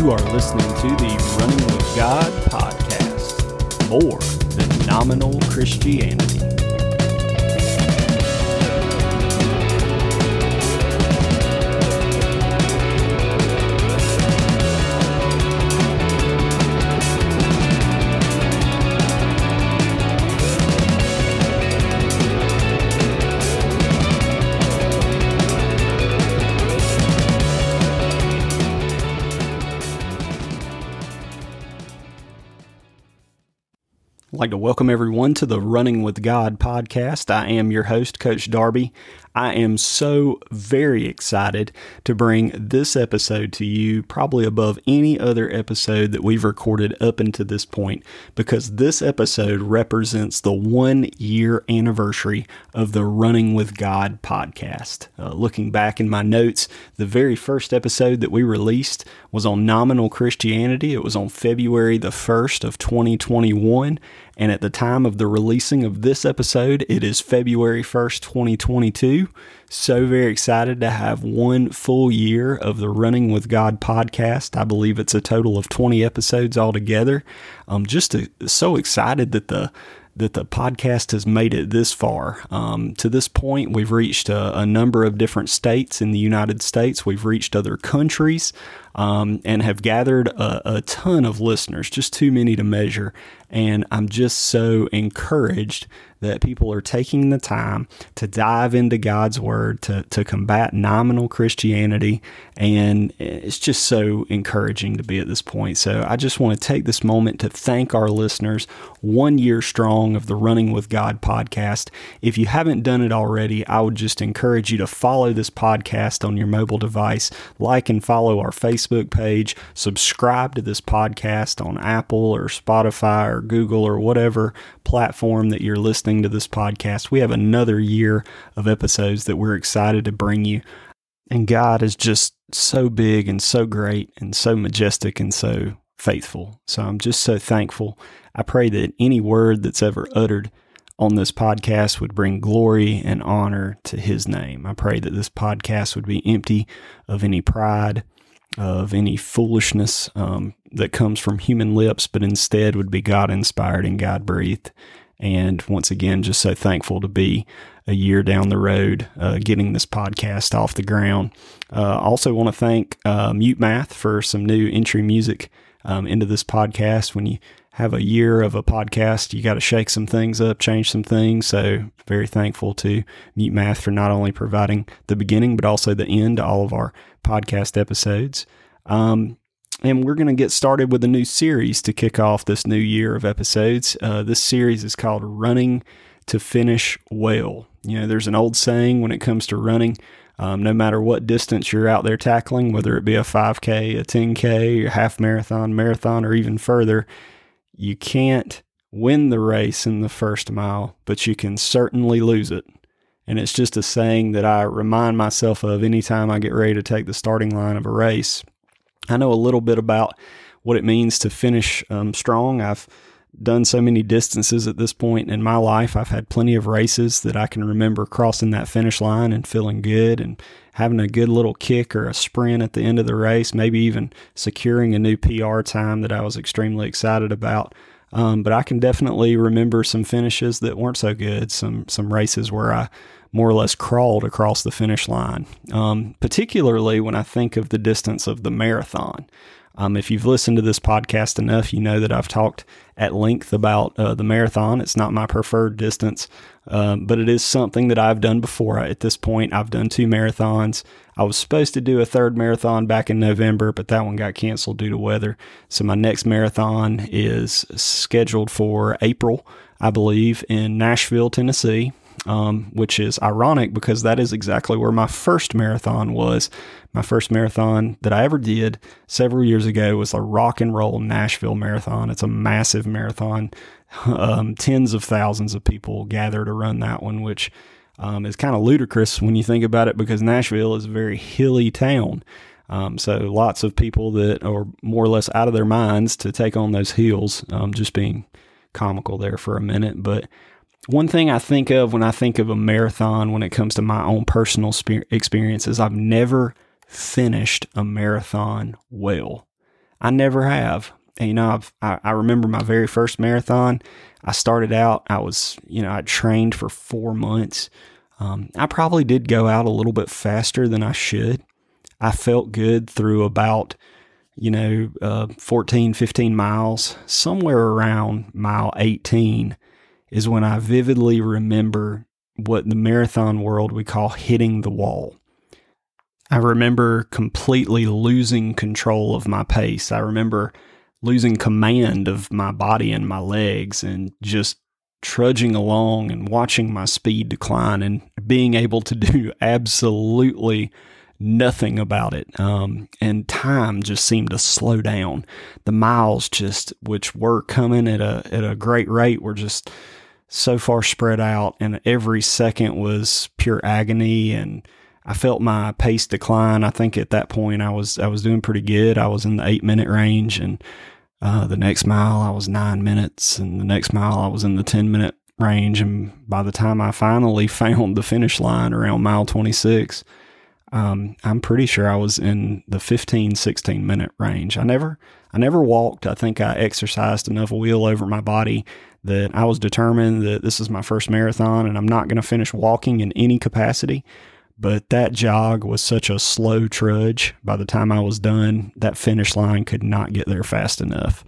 You are listening to the Running with God podcast. More than nominal Christianity. Like to welcome everyone to the Running with God podcast. I am your host, Coach Darby. I am so very excited to bring this episode to you, probably above any other episode that we've recorded up until this point, because this episode represents the one year anniversary of the Running with God podcast. Uh, looking back in my notes, the very first episode that we released was on nominal Christianity. It was on February the 1st of 2021. And at the time of the releasing of this episode, it is February 1st, 2022. So very excited to have one full year of the Running with God podcast. I believe it's a total of 20 episodes altogether. I'm just uh, so excited that the that the podcast has made it this far. Um, to this point, we've reached a, a, number of different states in the United States. We've reached other countries um, and have gathered a, a ton of listeners, just too many to measure. And I'm just so encouraged that people are taking the time to dive into God's Word, to, to combat nominal Christianity. And it's just so encouraging to be at this point. So I just want to take this moment to thank our listeners, one year strong of the Running with God podcast. If you haven't done it already, I would just encourage you to follow this podcast on your mobile device, like and follow our Facebook page, subscribe to this podcast on Apple or Spotify or Google or whatever platform that you're listening to this podcast. We have another year of episodes that we're excited to bring you. And God is just so big and so great and so majestic and so faithful. So I'm just so thankful. I pray that any word that's ever uttered on this podcast would bring glory and honor to his name. I pray that this podcast would be empty of any pride, of any foolishness um, that comes from human lips, but instead would be God inspired and God breathed. And once again, just so thankful to be a year down the road, uh, getting this podcast off the ground. Uh, also, want to thank uh, Mute Math for some new entry music um, into this podcast. When you have a year of a podcast, you got to shake some things up, change some things. So, very thankful to Mute Math for not only providing the beginning, but also the end to all of our podcast episodes. Um, and we're going to get started with a new series to kick off this new year of episodes. Uh, this series is called Running to Finish Well. You know, there's an old saying when it comes to running. Um, no matter what distance you're out there tackling, whether it be a 5K, a 10K, a half marathon, marathon, or even further, you can't win the race in the first mile, but you can certainly lose it. And it's just a saying that I remind myself of anytime I get ready to take the starting line of a race. I know a little bit about what it means to finish um, strong. I've done so many distances at this point in my life. I've had plenty of races that I can remember crossing that finish line and feeling good and having a good little kick or a sprint at the end of the race, maybe even securing a new PR time that I was extremely excited about. Um, but I can definitely remember some finishes that weren't so good, some some races where I more or less crawled across the finish line, um, particularly when I think of the distance of the marathon. Um, if you've listened to this podcast enough, you know that I've talked at length about uh, the marathon. It's not my preferred distance, um, but it is something that I've done before. At this point, I've done two marathons. I was supposed to do a third marathon back in November, but that one got canceled due to weather. So my next marathon is scheduled for April, I believe, in Nashville, Tennessee um, which is ironic because that is exactly where my first marathon was. My first marathon that I ever did several years ago was a rock and roll Nashville marathon. It's a massive marathon. Um, tens of thousands of people gather to run that one, which um, is kind of ludicrous when you think about it because Nashville is a very hilly town. Um, so lots of people that are more or less out of their minds to take on those hills, um, just being comical there for a minute. But one thing I think of when I think of a marathon when it comes to my own personal experiences, I've never finished a marathon well. I never have. And, you know, I've, I, I remember my very first marathon. I started out, I was, you know, I trained for four months. Um, I probably did go out a little bit faster than I should. I felt good through about, you know, uh, 14, 15 miles. Somewhere around mile 18 is when I vividly remember what the marathon world we call hitting the wall. I remember completely losing control of my pace. I remember losing command of my body and my legs and just trudging along and watching my speed decline and being able to do absolutely nothing about it. Um, and time just seemed to slow down. The miles just, which were coming at a, at a great rate, were just so far spread out and every second was pure agony and I felt my pace decline. I think at that point I was I was doing pretty good. I was in the eight minute range, and uh, the next mile I was nine minutes, and the next mile I was in the ten minute range. And by the time I finally found the finish line around mile twenty six, um, I'm pretty sure I was in the 15, 16 minute range. I never I never walked. I think I exercised enough wheel over my body that I was determined that this is my first marathon and I'm not going to finish walking in any capacity. But that jog was such a slow trudge. By the time I was done, that finish line could not get there fast enough.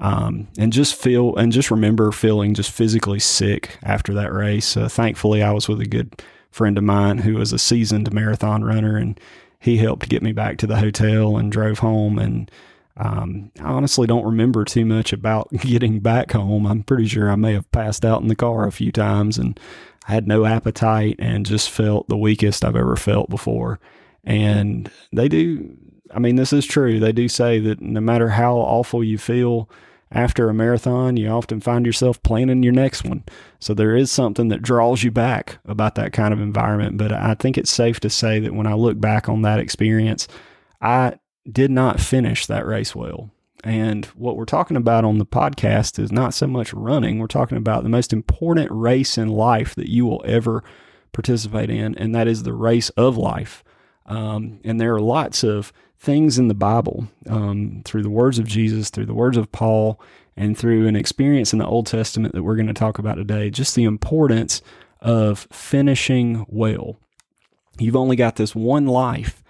Um, and just feel and just remember feeling just physically sick after that race. Uh, thankfully, I was with a good friend of mine who was a seasoned marathon runner, and he helped get me back to the hotel and drove home. And um, I honestly don't remember too much about getting back home. I'm pretty sure I may have passed out in the car a few times and I had no appetite and just felt the weakest I've ever felt before. And they do, I mean, this is true. They do say that no matter how awful you feel after a marathon, you often find yourself planning your next one. So there is something that draws you back about that kind of environment. But I think it's safe to say that when I look back on that experience, I did not finish that race well. And what we're talking about on the podcast is not so much running. We're talking about the most important race in life that you will ever participate in, and that is the race of life. Um, and there are lots of things in the Bible, um, through the words of Jesus, through the words of Paul, and through an experience in the Old Testament that we're going to talk about today, just the importance of finishing well. You've only got this one life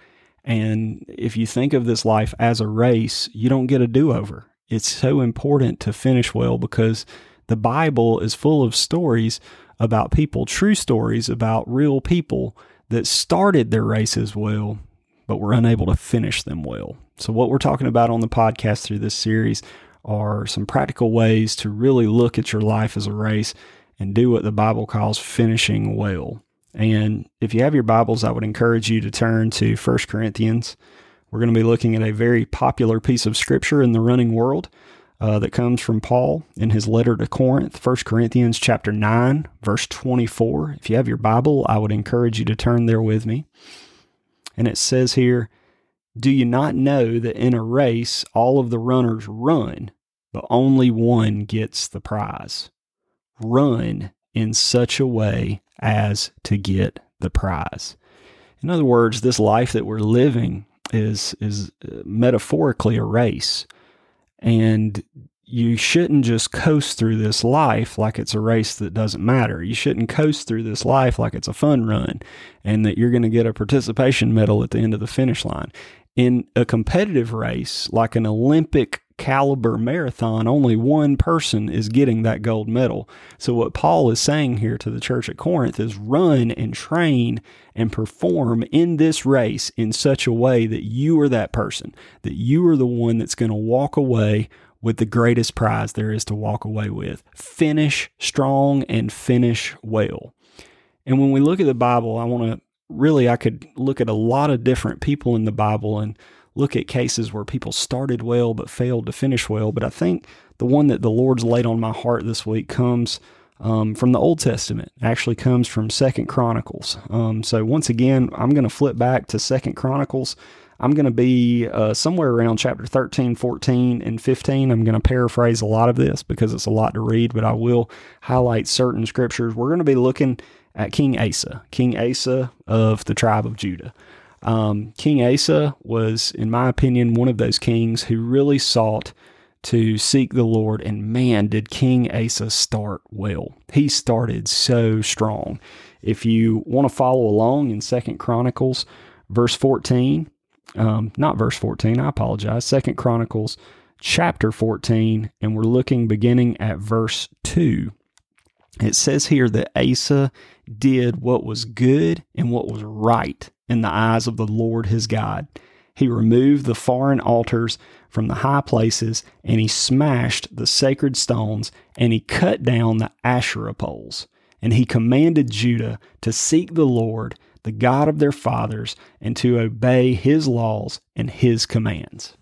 and if you think of this life as a race, you don't get a do over. It's so important to finish well because the Bible is full of stories about people, true stories about real people that started their races well, but were unable to finish them well. So, what we're talking about on the podcast through this series are some practical ways to really look at your life as a race and do what the Bible calls finishing well. And if you have your Bibles, I would encourage you to turn to 1 Corinthians. We're going to be looking at a very popular piece of scripture in the running world uh, that comes from Paul in his letter to Corinth, 1 Corinthians chapter 9, verse 24. If you have your Bible, I would encourage you to turn there with me. And it says here, Do you not know that in a race all of the runners run, but only one gets the prize? Run in such a way as to get the prize. In other words, this life that we're living is is uh, metaphorically a race. And you shouldn't just coast through this life like it's a race that doesn't matter. You shouldn't coast through this life like it's a fun run and that you're going to get a participation medal at the end of the finish line. In a competitive race, like an Olympic caliber marathon, only one person is getting that gold medal. So, what Paul is saying here to the church at Corinth is run and train and perform in this race in such a way that you are that person, that you are the one that's going to walk away with the greatest prize there is to walk away with. Finish strong and finish well. And when we look at the Bible, I want to really, I could look at a lot of different people in the Bible and look at cases where people started well but failed to finish well. But I think the one that the Lord's laid on my heart this week comes um, from the Old Testament. Actually comes from Second Chronicles. Um, so once again, I'm going to flip back to Second Chronicles. I'm going to be uh, somewhere around chapter 13, 14, and 15. I'm going to paraphrase a lot of this because it's a lot to read, but I will highlight certain scriptures. We're going to be looking at King Asa, King Asa of the tribe of Judah. Um, King Asa was, in my opinion, one of those kings who really sought to seek the Lord. And man, did King Asa start well. He started so strong. If you want to follow along in Second Chronicles, verse 14, um, not verse 14, I apologize, Second Chronicles chapter 14, and we're looking beginning at verse 2. It says here that Asa did what was good and what was right in the eyes of the Lord his God. He removed the foreign altars from the high places, and he smashed the sacred stones, and he cut down the Asherah poles. And he commanded Judah to seek the Lord, the God of their fathers, and to obey his laws and his commands.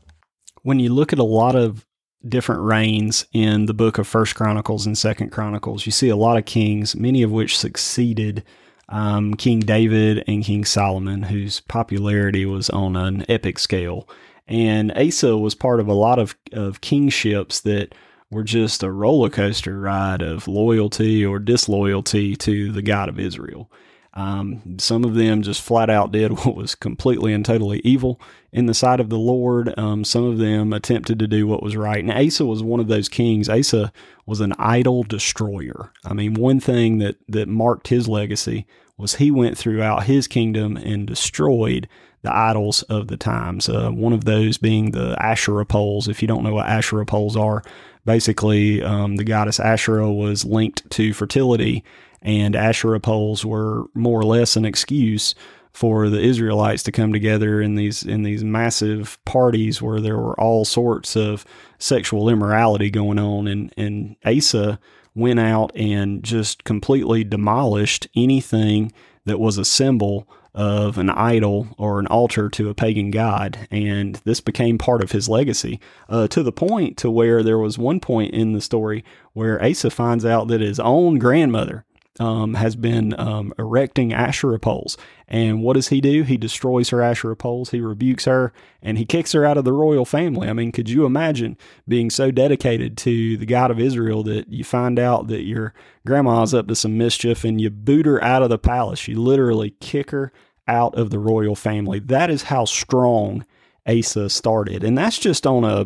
When you look at a lot of different reigns in the book of First Chronicles and Second Chronicles, you see a lot of kings, many of which succeeded um, King David and King Solomon, whose popularity was on an epic scale. And Asa was part of a lot of, of kingships that were just a roller coaster ride of loyalty or disloyalty to the God of Israel. Um, some of them just flat out did what was completely and totally evil in the sight of the Lord. Um, some of them attempted to do what was right. And Asa was one of those kings. Asa was an idol destroyer. I mean, one thing that, that marked his legacy was he went throughout his kingdom and destroyed the idols of the times. Uh, one of those being the Asherah poles. If you don't know what Asherah poles are, basically um, the goddess Asherah was linked to fertility and Asherah poles were more or less an excuse for the Israelites to come together in these in these massive parties where there were all sorts of sexual immorality going on. And and Asa went out and just completely demolished anything that was a symbol of an idol or an altar to a pagan god. And this became part of his legacy uh, to the point to where there was one point in the story where asa finds out that his own grandmother um, has been um, erecting Asherah poles. And what does he do? He destroys her Asherah poles. He rebukes her and he kicks her out of the royal family. I mean, could you imagine being so dedicated to the God of Israel that you find out that your grandma's up to some mischief and you boot her out of the palace? You literally kick her out of the royal family. That is how strong Asa started. And that's just on a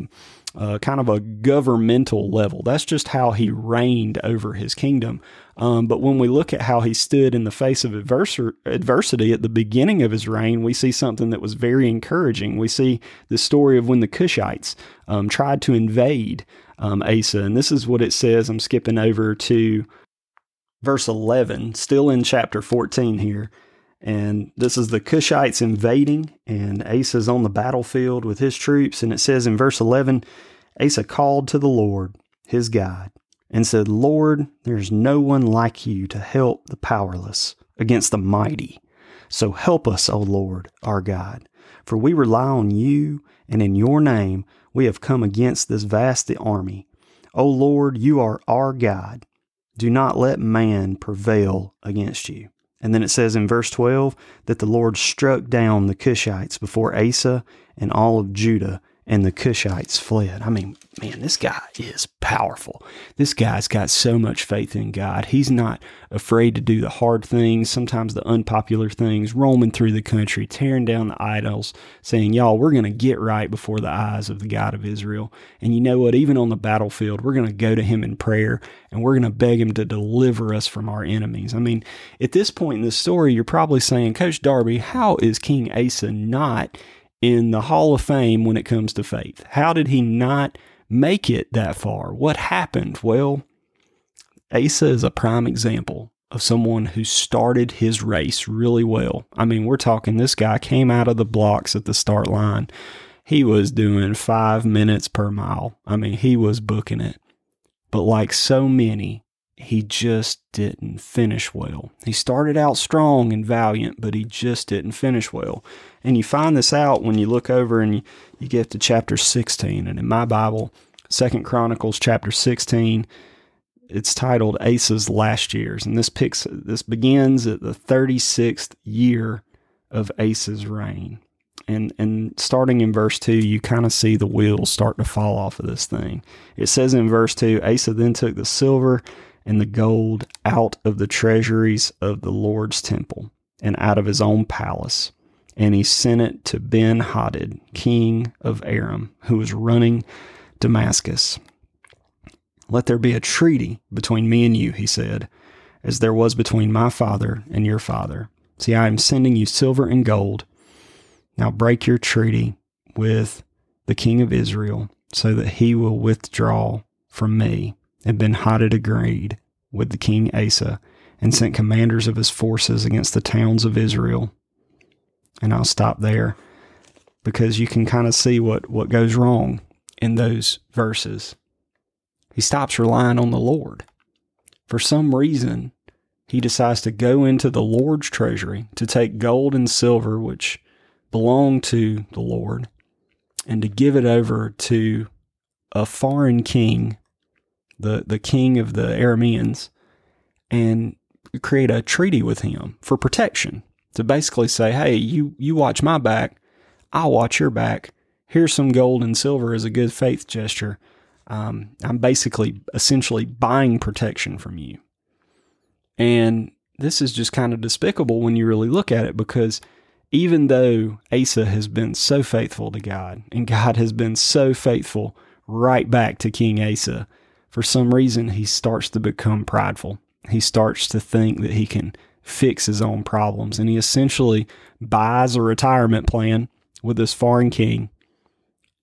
uh, kind of a governmental level. That's just how he reigned over his kingdom. Um, but when we look at how he stood in the face of adversity at the beginning of his reign, we see something that was very encouraging. We see the story of when the Cushites um, tried to invade um, Asa. And this is what it says. I'm skipping over to verse 11, still in chapter 14 here. And this is the Cushites invading, and Asa's on the battlefield with his troops. And it says in verse 11 Asa called to the Lord, his God, and said, Lord, there's no one like you to help the powerless against the mighty. So help us, O Lord, our God. For we rely on you, and in your name we have come against this vast army. O Lord, you are our God. Do not let man prevail against you. And then it says in verse 12 that the Lord struck down the Cushites before Asa and all of Judah and the Cushites fled. I mean, man, this guy is powerful. This guy's got so much faith in God. He's not afraid to do the hard things, sometimes the unpopular things, roaming through the country, tearing down the idols, saying, Y'all, we're going to get right before the eyes of the God of Israel. And you know what? Even on the battlefield, we're going to go to him in prayer and we're going to beg him to deliver us from our enemies. I mean, at this point in the story, you're probably saying, Coach Darby, how is King Asa not in the Hall of Fame when it comes to faith? How did he not make it that far? What happened? Well, Asa is a prime example of someone who started his race really well. I mean, we're talking this guy came out of the blocks at the start line. He was doing five minutes per mile. I mean, he was booking it. But like so many, he just didn't finish well. He started out strong and valiant, but he just didn't finish well. And you find this out when you look over and you, you get to chapter 16. And in my Bible, Second Chronicles chapter 16, it's titled Asa's Last Years. And this picks this begins at the 36th year of Asa's reign. And and starting in verse 2, you kind of see the wheels start to fall off of this thing. It says in verse 2, Asa then took the silver and the gold out of the treasuries of the Lord's temple and out of his own palace and he sent it to Ben Hadad, king of Aram, who was running Damascus. Let there be a treaty between me and you, he said, as there was between my father and your father. See, I am sending you silver and gold. Now break your treaty with the king of Israel so that he will withdraw from me. And Ben Hadad agreed with the king Asa and sent commanders of his forces against the towns of Israel. And I'll stop there because you can kind of see what, what goes wrong in those verses. He stops relying on the Lord. For some reason, he decides to go into the Lord's treasury to take gold and silver, which belong to the Lord, and to give it over to a foreign king, the, the king of the Arameans, and create a treaty with him for protection to basically say, hey, you, you watch my back, I'll watch your back. Here's some gold and silver as a good faith gesture. Um, I'm basically essentially buying protection from you. And this is just kind of despicable when you really look at it because even though Asa has been so faithful to God and God has been so faithful right back to King Asa, for some reason he starts to become prideful. He starts to think that he can fix his own problems and he essentially buys a retirement plan with this foreign king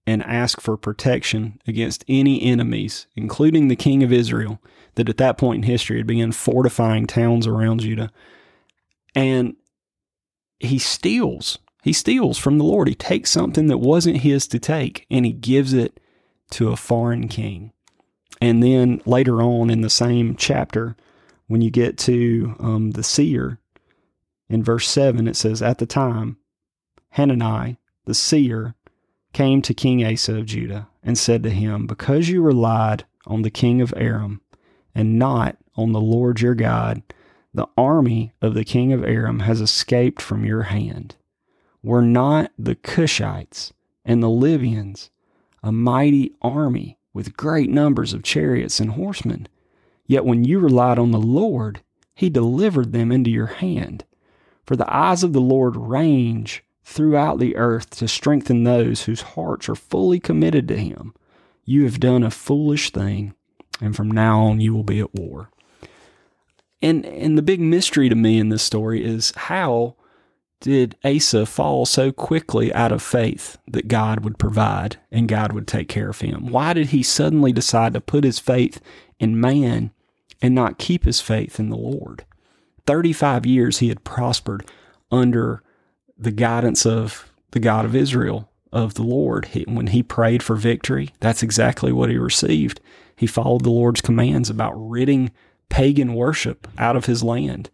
and asks for protection against any enemies, including the king of Israel, that at that point in history had begun fortifying towns around Judah. And he steals. He steals from the Lord. He takes something that wasn't his to take and he gives it to a foreign king. And then later on in the same chapter, when you get to um, the seer, in verse 7, it says, At the time, Hanani, the seer, came to King Asa of Judah and said to him, Because you relied on the king of Aram and not on the Lord your God, the army of the king of Aram has escaped from your hand. Were not the Cushites and the Libyans a mighty army with great numbers of chariots and horsemen? Yet when you relied on the Lord, he delivered them into your hand. For the eyes of the Lord range throughout the earth to strengthen those whose hearts are fully committed to him. You have done a foolish thing, and from now on you will be at war. And and the big mystery to me in this story is how did Asa fall so quickly out of faith that God would provide and God would take care of him? Why did he suddenly decide to put his faith in man and not keep his faith in the Lord? 35 years he had prospered under the guidance of the God of Israel, of the Lord. He, when he prayed for victory, that's exactly what he received. He followed the Lord's commands about ridding pagan worship out of his land.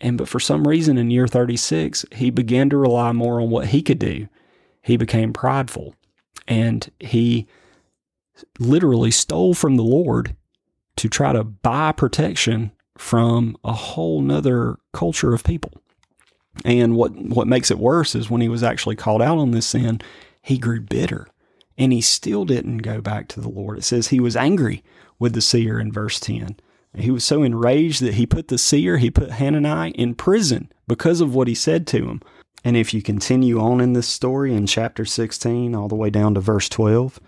And but for some reason in year 36, he began to rely more on what he could do. He became prideful and he literally stole from the Lord to try to buy protection from a whole nother culture of people. And what, what makes it worse is when he was actually called out on this sin, he grew bitter and he still didn't go back to the Lord. It says he was angry with the seer in verse 10. He was so enraged that he put the seer, he put Hanani in prison because of what he said to him. And if you continue on in this story in chapter 16, all the way down to verse 12,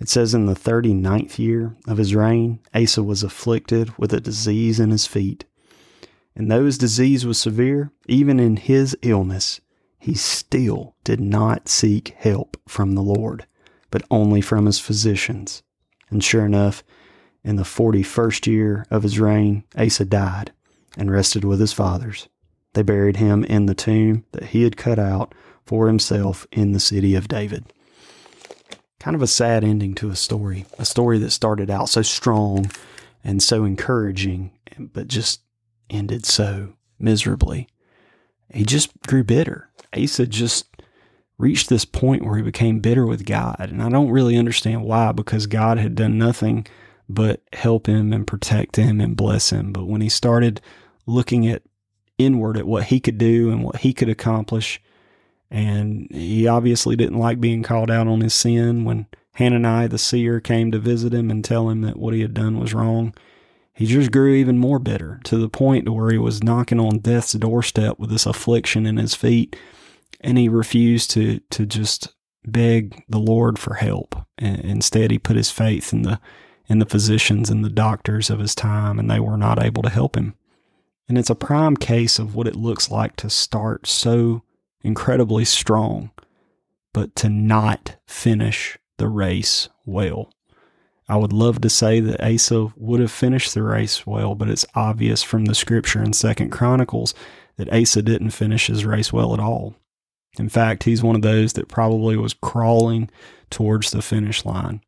it says, In the thirty ninth year of his reign, Asa was afflicted with a disease in his feet. And though his disease was severe, even in his illness, he still did not seek help from the Lord, but only from his physicians. And sure enough, in the forty first year of his reign, Asa died and rested with his fathers. They buried him in the tomb that he had cut out for himself in the city of David. Kind of a sad ending to a story, a story that started out so strong and so encouraging, but just ended so miserably. He just grew bitter. Asa just reached this point where he became bitter with God. And I don't really understand why, because God had done nothing but help him and protect him and bless him. But when he started looking at inward at what he could do and what he could accomplish, and he obviously didn't like being called out on his sin when Hanani the seer came to visit him and tell him that what he had done was wrong. He just grew even more bitter to the point where he was knocking on death's doorstep with this affliction in his feet and he refused to to just beg the Lord for help. And instead, he put his faith in the in the physicians and the doctors of his time, and they were not able to help him. And it's a prime case of what it looks like to start so incredibly strong, but to not finish the race well. I would love to say that Asa would have finished the race well, but it's obvious from the scripture in Second Chronicles that Asa didn't finish his race well at all. In fact, he's one of those that probably was crawling towards the finish line.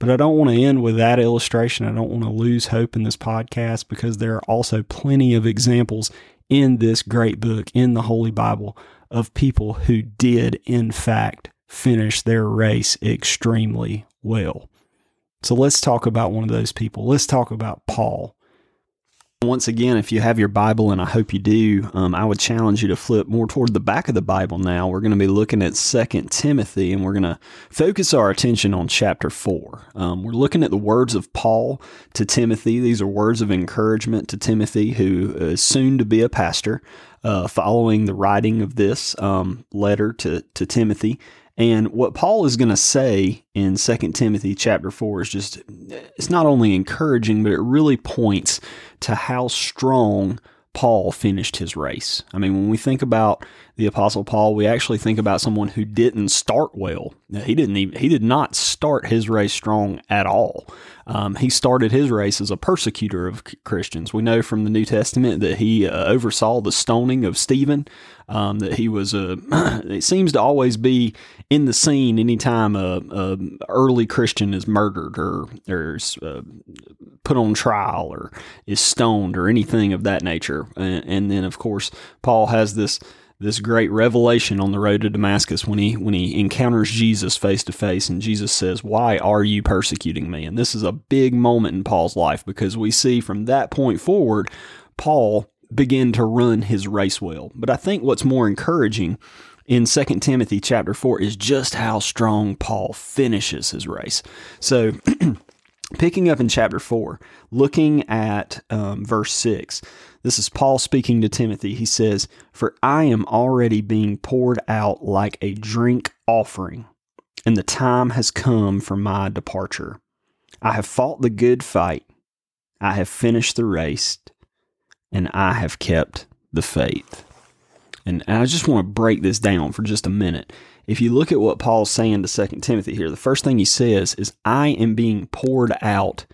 But I don't want to end with that illustration. I don't want to lose hope in this podcast because there are also plenty of examples in this great book, in the Holy Bible, of people who did, in fact, finish their race extremely well. So let's talk about one of those people. Let's talk about Paul. Once again, if you have your Bible, and I hope you do, um, I would challenge you to flip more toward the back of the Bible now. We're going to be looking at Second Timothy, and we're going to focus our attention on chapter 4. Um, we're looking at the words of Paul to Timothy. These are words of encouragement to Timothy, who is soon to be a pastor, uh, following the writing of this um, letter to, to Timothy. And what Paul is going to say in 2 Timothy chapter 4 is just, it's not only encouraging, but it really points to how strong Paul finished his race. I mean, when we think about the apostle Paul, we actually think about someone who didn't start well. He didn't even, he did not start his race strong at all. Um, he started his race as a persecutor of Christians. We know from the New Testament that he uh, oversaw the stoning of Stephen. Um, that he was a. it seems to always be in the scene anytime a, a early Christian is murdered or or is, uh, put on trial or is stoned or anything of that nature. And, and then of course Paul has this this great revelation on the road to Damascus when he when he encounters Jesus face to face and Jesus says, "Why are you persecuting me?" And this is a big moment in Paul's life because we see from that point forward Paul begin to run his race well. But I think what's more encouraging in 2 Timothy chapter 4 is just how strong Paul finishes his race. So picking up in chapter 4, looking at um, verse 6, this is Paul speaking to Timothy. He says, For I am already being poured out like a drink offering, and the time has come for my departure. I have fought the good fight, I have finished the race, and I have kept the faith. And I just want to break this down for just a minute. If you look at what Paul's saying to 2 Timothy here, the first thing he says is, I am being poured out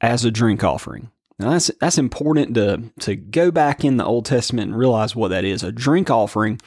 as a drink offering. Now that's that's important to to go back in the Old Testament and realize what that is. A drink offering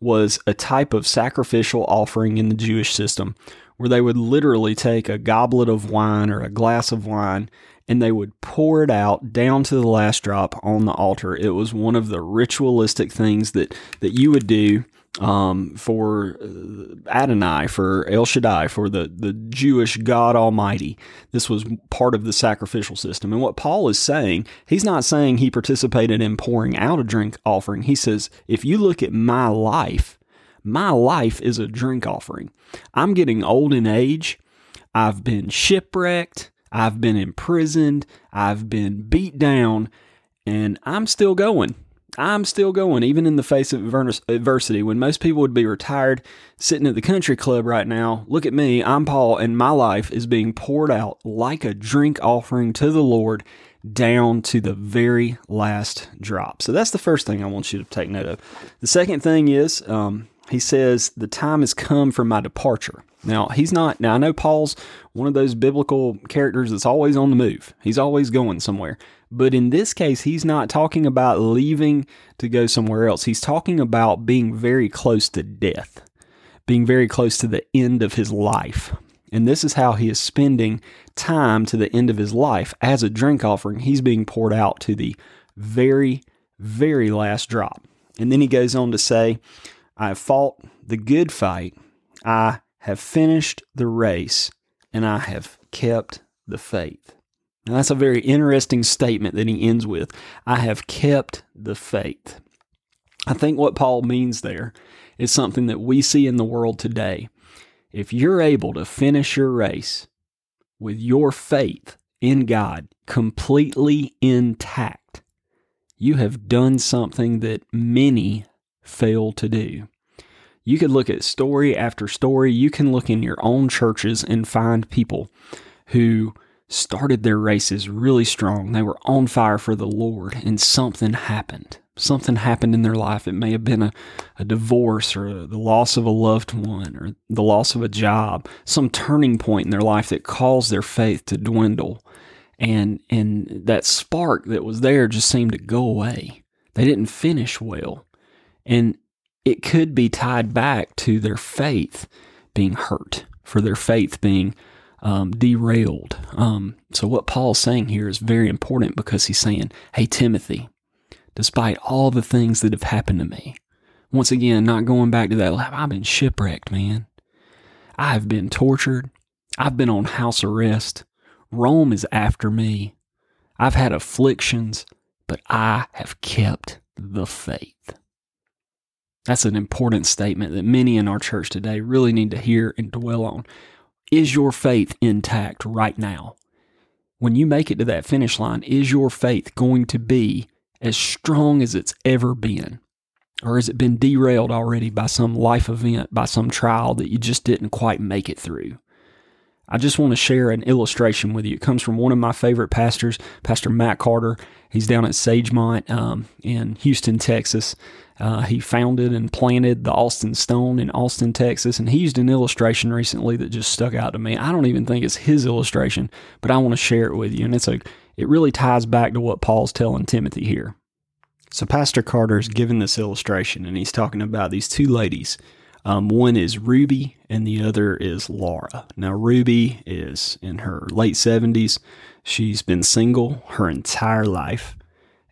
was a type of sacrificial offering in the Jewish system where they would literally take a goblet of wine or a glass of wine and they would pour it out down to the last drop on the altar. It was one of the ritualistic things that that you would do um, for uh, Adonai, for El Shaddai, for the, the Jewish God Almighty. This was part of the sacrificial system. And what Paul is saying, he's not saying he participated in pouring out a drink offering. He says, if you look at my life, my life is a drink offering. I'm getting old in age. I've been shipwrecked. I've been imprisoned. I've been beat down. And I'm still going. I'm still going, even in the face of adversity. When most people would be retired, sitting at the country club right now, look at me, I'm Paul, and my life is being poured out like a drink offering to the Lord down to the very last drop. So that's the first thing I want you to take note of. The second thing is, um, he says, The time has come for my departure. Now, he's not, now I know Paul's one of those biblical characters that's always on the move, he's always going somewhere. But in this case, he's not talking about leaving to go somewhere else. He's talking about being very close to death, being very close to the end of his life. And this is how he is spending time to the end of his life. As a drink offering, he's being poured out to the very, very last drop. And then he goes on to say, I have fought the good fight, I have finished the race, and I have kept the faith. That's a very interesting statement that he ends with. I have kept the faith. I think what Paul means there is something that we see in the world today. If you're able to finish your race with your faith in God completely intact, you have done something that many fail to do. You could look at story after story. You can look in your own churches and find people who started their races really strong. They were on fire for the Lord, and something happened. Something happened in their life. It may have been a, a divorce or the loss of a loved one or the loss of a job, some turning point in their life that caused their faith to dwindle. And, and that spark that was there just seemed to go away. They didn't finish well. And it could be tied back to their faith being hurt, for their faith being um, derailed. Um, so, what Paul's saying here is very important because he's saying, Hey, Timothy, despite all the things that have happened to me, once again, not going back to that, I've been shipwrecked, man. I have been tortured. I've been on house arrest. Rome is after me. I've had afflictions, but I have kept the faith. That's an important statement that many in our church today really need to hear and dwell on. Is your faith intact right now? When you make it to that finish line, is your faith going to be as strong as it's ever been? Or has it been derailed already by some life event, by some trial that you just didn't quite make it through? I just want to share an illustration with you. It comes from one of my favorite pastors, Pastor Matt Carter. He's down at Sagemont um, in Houston, Texas. Uh, he founded and planted the Austin Stone in Austin, Texas, and he used an illustration recently that just stuck out to me. I don't even think it's his illustration, but I want to share it with you, and it's a it really ties back to what Paul's telling Timothy here. So Pastor Carter Carter's given this illustration, and he's talking about these two ladies. Um, one is Ruby, and the other is Laura. Now, Ruby is in her late 70s. She's been single her entire life.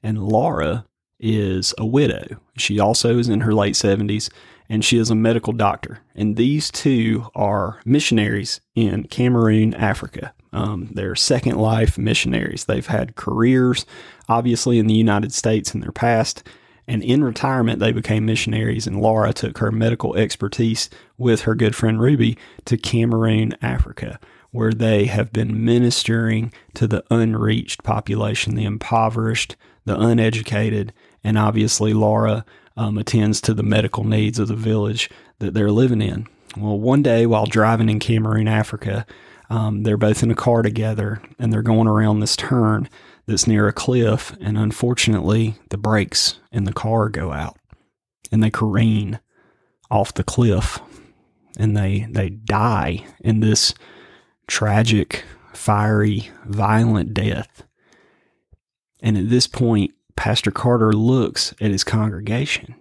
And Laura is a widow. She also is in her late 70s and she is a medical doctor. And these two are missionaries in Cameroon, Africa. Um, they're Second Life missionaries. They've had careers, obviously, in the United States in their past. And in retirement, they became missionaries. And Laura took her medical expertise with her good friend Ruby to Cameroon, Africa, where they have been ministering to the unreached population, the impoverished, the uneducated, and obviously Laura um, attends to the medical needs of the village that they're living in. Well, one day while driving in Cameroon, Africa, um, they're both in a car together and they're going around this turn that's near a cliff. And unfortunately, the brakes in the car go out and they careen off the cliff and they, they die in this tragic, fiery, violent death. And at this point, Pastor Carter looks at his congregation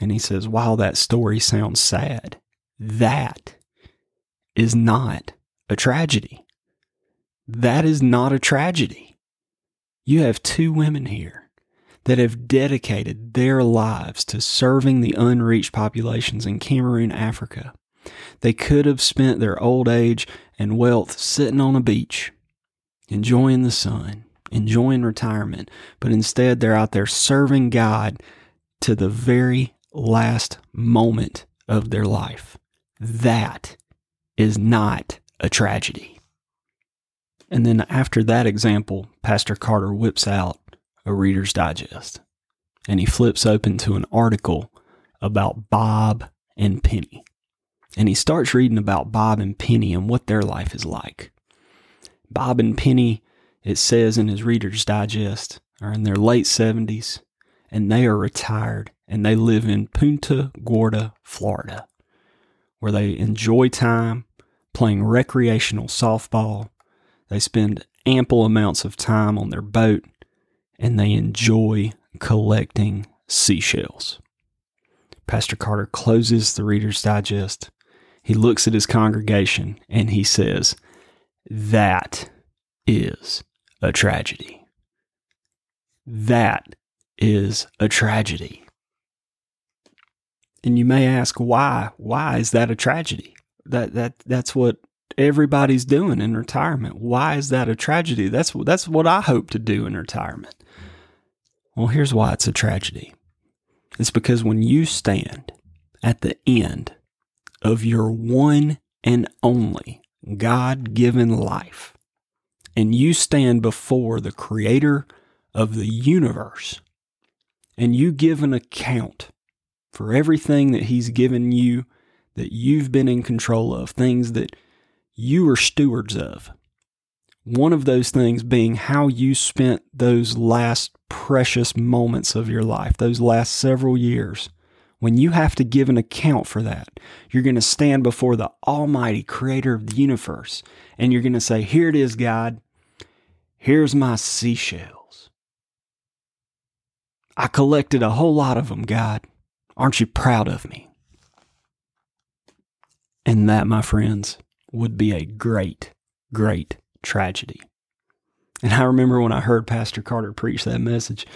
and he says, While that story sounds sad, that is not a tragedy. That is not a tragedy. You have two women here that have dedicated their lives to serving the unreached populations in Cameroon, Africa. They could have spent their old age and wealth sitting on a beach, enjoying the sun, enjoying retirement, but instead they're out there serving God to the very last moment of their life. That is not a tragedy. And then after that example, Pastor Carter whips out a Reader's Digest and he flips open to an article about Bob and Penny. And he starts reading about Bob and Penny and what their life is like. Bob and Penny it says in his Reader's Digest, are in their late 70s and they are retired and they live in Punta Gorda, Florida, where they enjoy time playing recreational softball. They spend ample amounts of time on their boat and they enjoy collecting seashells. Pastor Carter closes the Reader's Digest. He looks at his congregation and he says, That is a tragedy. That is a tragedy. And you may ask why? Why is that a tragedy? That that that's what everybody's doing in retirement. Why is that a tragedy? That's that's what I hope to do in retirement. Well, here's why it's a tragedy. It's because when you stand at the end of your one and only God given life, and you stand before the creator of the universe and you give an account for everything that He's given you that you've been in control of, things that you are stewards of. One of those things being how you spent those last precious moments of your life, those last several years. When you have to give an account for that, you're going to stand before the Almighty Creator of the universe and you're going to say, Here it is, God. Here's my seashells. I collected a whole lot of them, God. Aren't you proud of me? And that, my friends, would be a great, great tragedy. And I remember when I heard Pastor Carter preach that message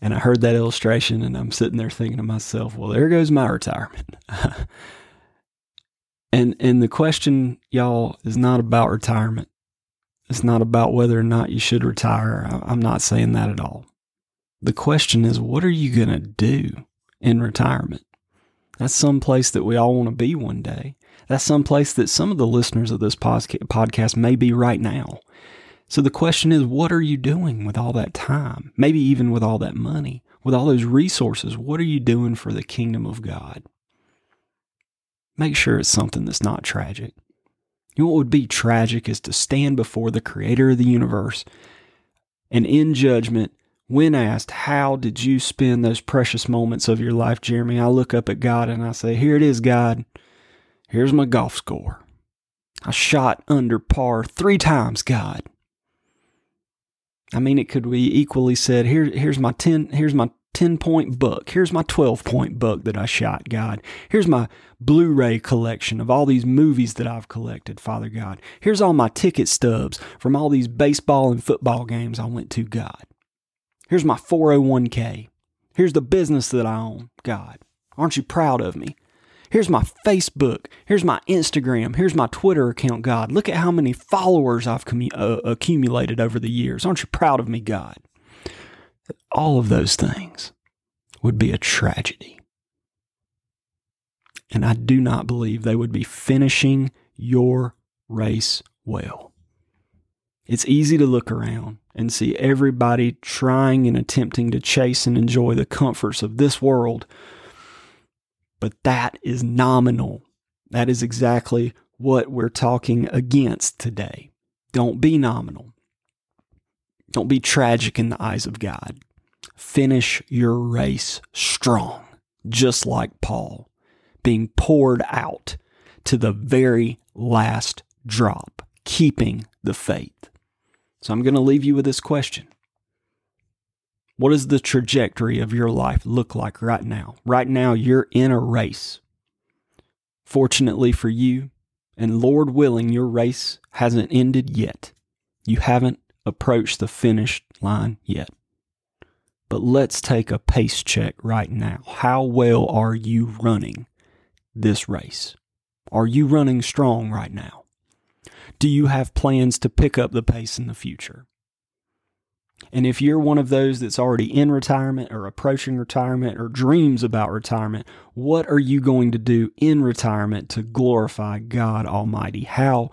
and I heard that illustration, and I'm sitting there thinking to myself, well, there goes my retirement. and and the question, y'all, is not about retirement. It's not about whether or not you should retire. I'm not saying that at all. The question is, what are you going to do in retirement? That's some place that we all want to be one day. That's some place that some of the listeners of this podcast may be right now. So the question is, what are you doing with all that time? Maybe even with all that money, with all those resources, what are you doing for the kingdom of God? Make sure it's something that's not tragic. You know what would be tragic is to stand before the creator of the universe and in judgment, when asked, How did you spend those precious moments of your life, Jeremy? I look up at God and I say, Here it is, God. Here's my golf score. I shot under par three times, God. I mean, it could be equally said, here, here's my 10, here's my 10 point book. Here's my 12 point book that I shot, God. Here's my Blu ray collection of all these movies that I've collected, Father God. Here's all my ticket stubs from all these baseball and football games I went to, God. Here's my 401k. Here's the business that I own, God. Aren't you proud of me? Here's my Facebook. Here's my Instagram. Here's my Twitter account, God. Look at how many followers I've commu- uh, accumulated over the years. Aren't you proud of me, God? All of those things would be a tragedy. And I do not believe they would be finishing your race well. It's easy to look around and see everybody trying and attempting to chase and enjoy the comforts of this world but that is nominal. That is exactly what we're talking against today. Don't be nominal. Don't be tragic in the eyes of God. Finish your race strong, just like Paul, being poured out to the very last drop, keeping the faith. So I'm going to leave you with this question what does the trajectory of your life look like right now? Right now, you're in a race. Fortunately for you, and Lord willing, your race hasn't ended yet. You haven't approached the finish line yet. But let's take a pace check right now. How well are you running this race? Are you running strong right now? Do you have plans to pick up the pace in the future? And if you're one of those that's already in retirement or approaching retirement or dreams about retirement, what are you going to do in retirement to glorify God Almighty? How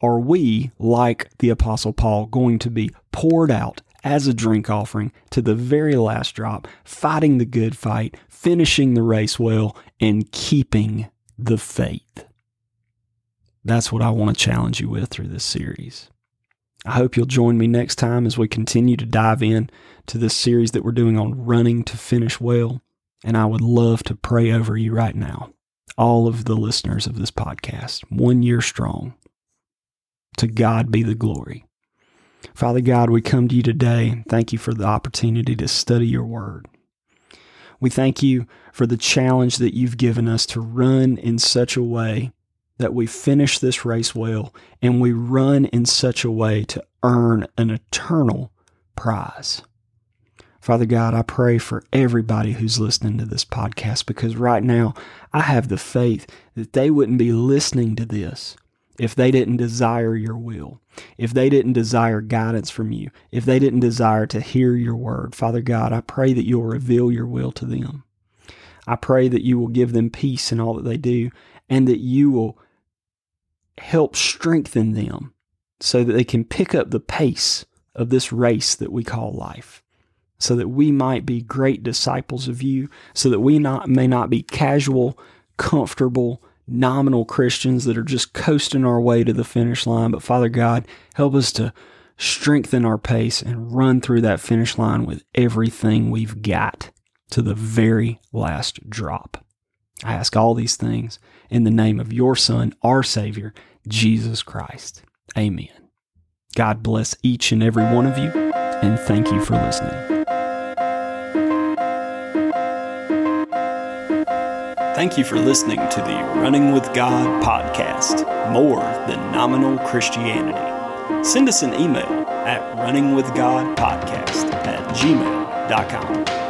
are we, like the Apostle Paul, going to be poured out as a drink offering to the very last drop, fighting the good fight, finishing the race well, and keeping the faith? That's what I want to challenge you with through this series. I hope you'll join me next time as we continue to dive in to this series that we're doing on running to finish well. And I would love to pray over you right now, all of the listeners of this podcast, one year strong. To God be the glory. Father God, we come to you today thank you for the opportunity to study your word. We thank you for the challenge that you've given us to run in such a way that we finish this race well and we run in such a way to earn an eternal prize. Father God, I pray for everybody who's listening to this podcast because right now I have the faith that they wouldn't be listening to this if they didn't desire your will, if they didn't desire guidance from you, if they didn't desire to hear your word. Father God, I pray that you'll reveal your will to them. I pray that you will give them peace in all that they do and that you will help strengthen them so that they can pick up the pace of this race that we call life. so that we might be great disciples of you, so that we not, may not be casual, comfortable, nominal Christians that are just coasting our way to the finish line. But Father God, help us to strengthen our pace and run through that finish line with everything we've got to the very last drop. I ask all these things in the name of your Son, our Savior, Jesus Christ. Amen. God bless each and every one of you, and thank you for listening. Thank you for listening to the Running with God podcast, More Than Nominal Christianity. Send us an email at runningwithgodpodcast at gmail.com.